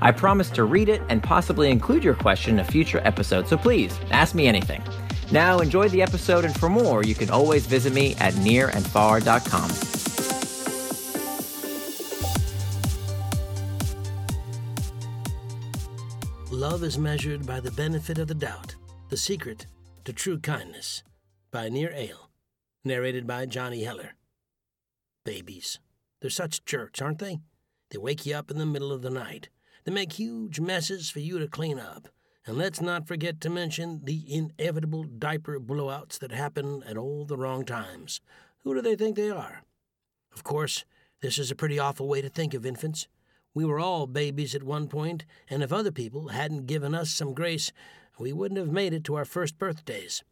I promise to read it and possibly include your question in a future episode, so please ask me anything. Now, enjoy the episode, and for more, you can always visit me at nirandfar.com. Love is measured by the benefit of the doubt, the secret to true kindness, by Nir Eyal, narrated by Johnny Heller. Babies. They're such jerks, aren't they? They wake you up in the middle of the night. They make huge messes for you to clean up. And let's not forget to mention the inevitable diaper blowouts that happen at all the wrong times. Who do they think they are? Of course, this is a pretty awful way to think of infants. We were all babies at one point, and if other people hadn't given us some grace, we wouldn't have made it to our first birthdays.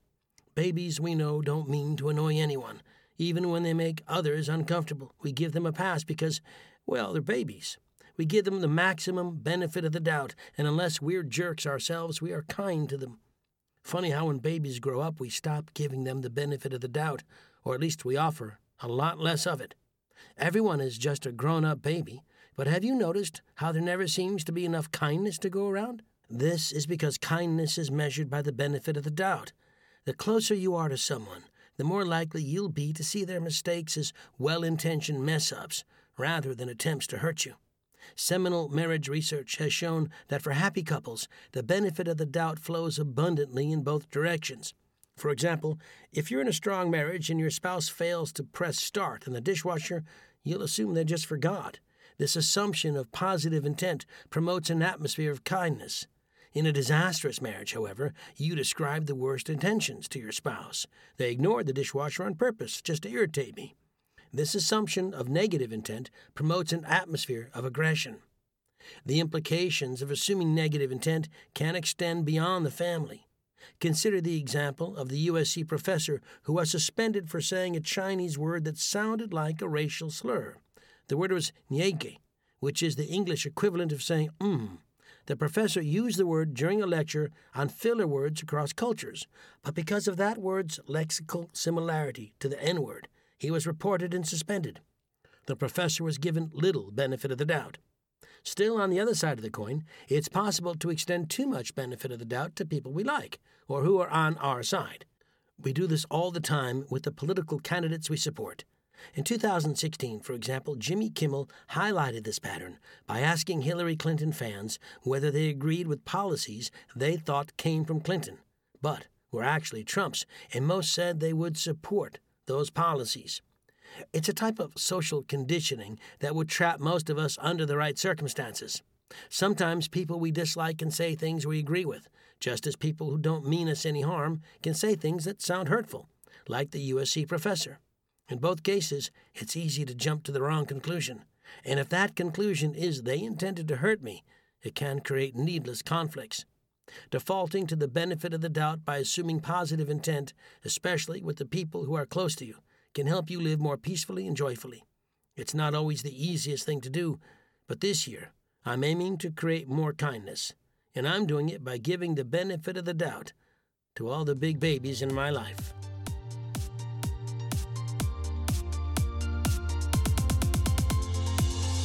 Babies, we know, don't mean to annoy anyone. Even when they make others uncomfortable, we give them a pass because, well, they're babies. We give them the maximum benefit of the doubt, and unless we're jerks ourselves, we are kind to them. Funny how when babies grow up, we stop giving them the benefit of the doubt, or at least we offer a lot less of it. Everyone is just a grown up baby, but have you noticed how there never seems to be enough kindness to go around? This is because kindness is measured by the benefit of the doubt. The closer you are to someone, the more likely you'll be to see their mistakes as well intentioned mess ups rather than attempts to hurt you. Seminal marriage research has shown that for happy couples, the benefit of the doubt flows abundantly in both directions. For example, if you're in a strong marriage and your spouse fails to press start in the dishwasher, you'll assume they just forgot. This assumption of positive intent promotes an atmosphere of kindness. In a disastrous marriage, however, you describe the worst intentions to your spouse. They ignored the dishwasher on purpose just to irritate me. This assumption of negative intent promotes an atmosphere of aggression. The implications of assuming negative intent can extend beyond the family. Consider the example of the USC professor who was suspended for saying a Chinese word that sounded like a racial slur. The word was neige, which is the English equivalent of saying mm. The professor used the word during a lecture on filler words across cultures, but because of that word's lexical similarity to the N word, he was reported and suspended. The professor was given little benefit of the doubt. Still, on the other side of the coin, it's possible to extend too much benefit of the doubt to people we like or who are on our side. We do this all the time with the political candidates we support. In 2016, for example, Jimmy Kimmel highlighted this pattern by asking Hillary Clinton fans whether they agreed with policies they thought came from Clinton, but were actually Trump's, and most said they would support those policies. It's a type of social conditioning that would trap most of us under the right circumstances. Sometimes people we dislike can say things we agree with, just as people who don't mean us any harm can say things that sound hurtful, like the USC professor. In both cases, it's easy to jump to the wrong conclusion. And if that conclusion is they intended to hurt me, it can create needless conflicts. Defaulting to the benefit of the doubt by assuming positive intent, especially with the people who are close to you, can help you live more peacefully and joyfully. It's not always the easiest thing to do, but this year I'm aiming to create more kindness, and I'm doing it by giving the benefit of the doubt to all the big babies in my life.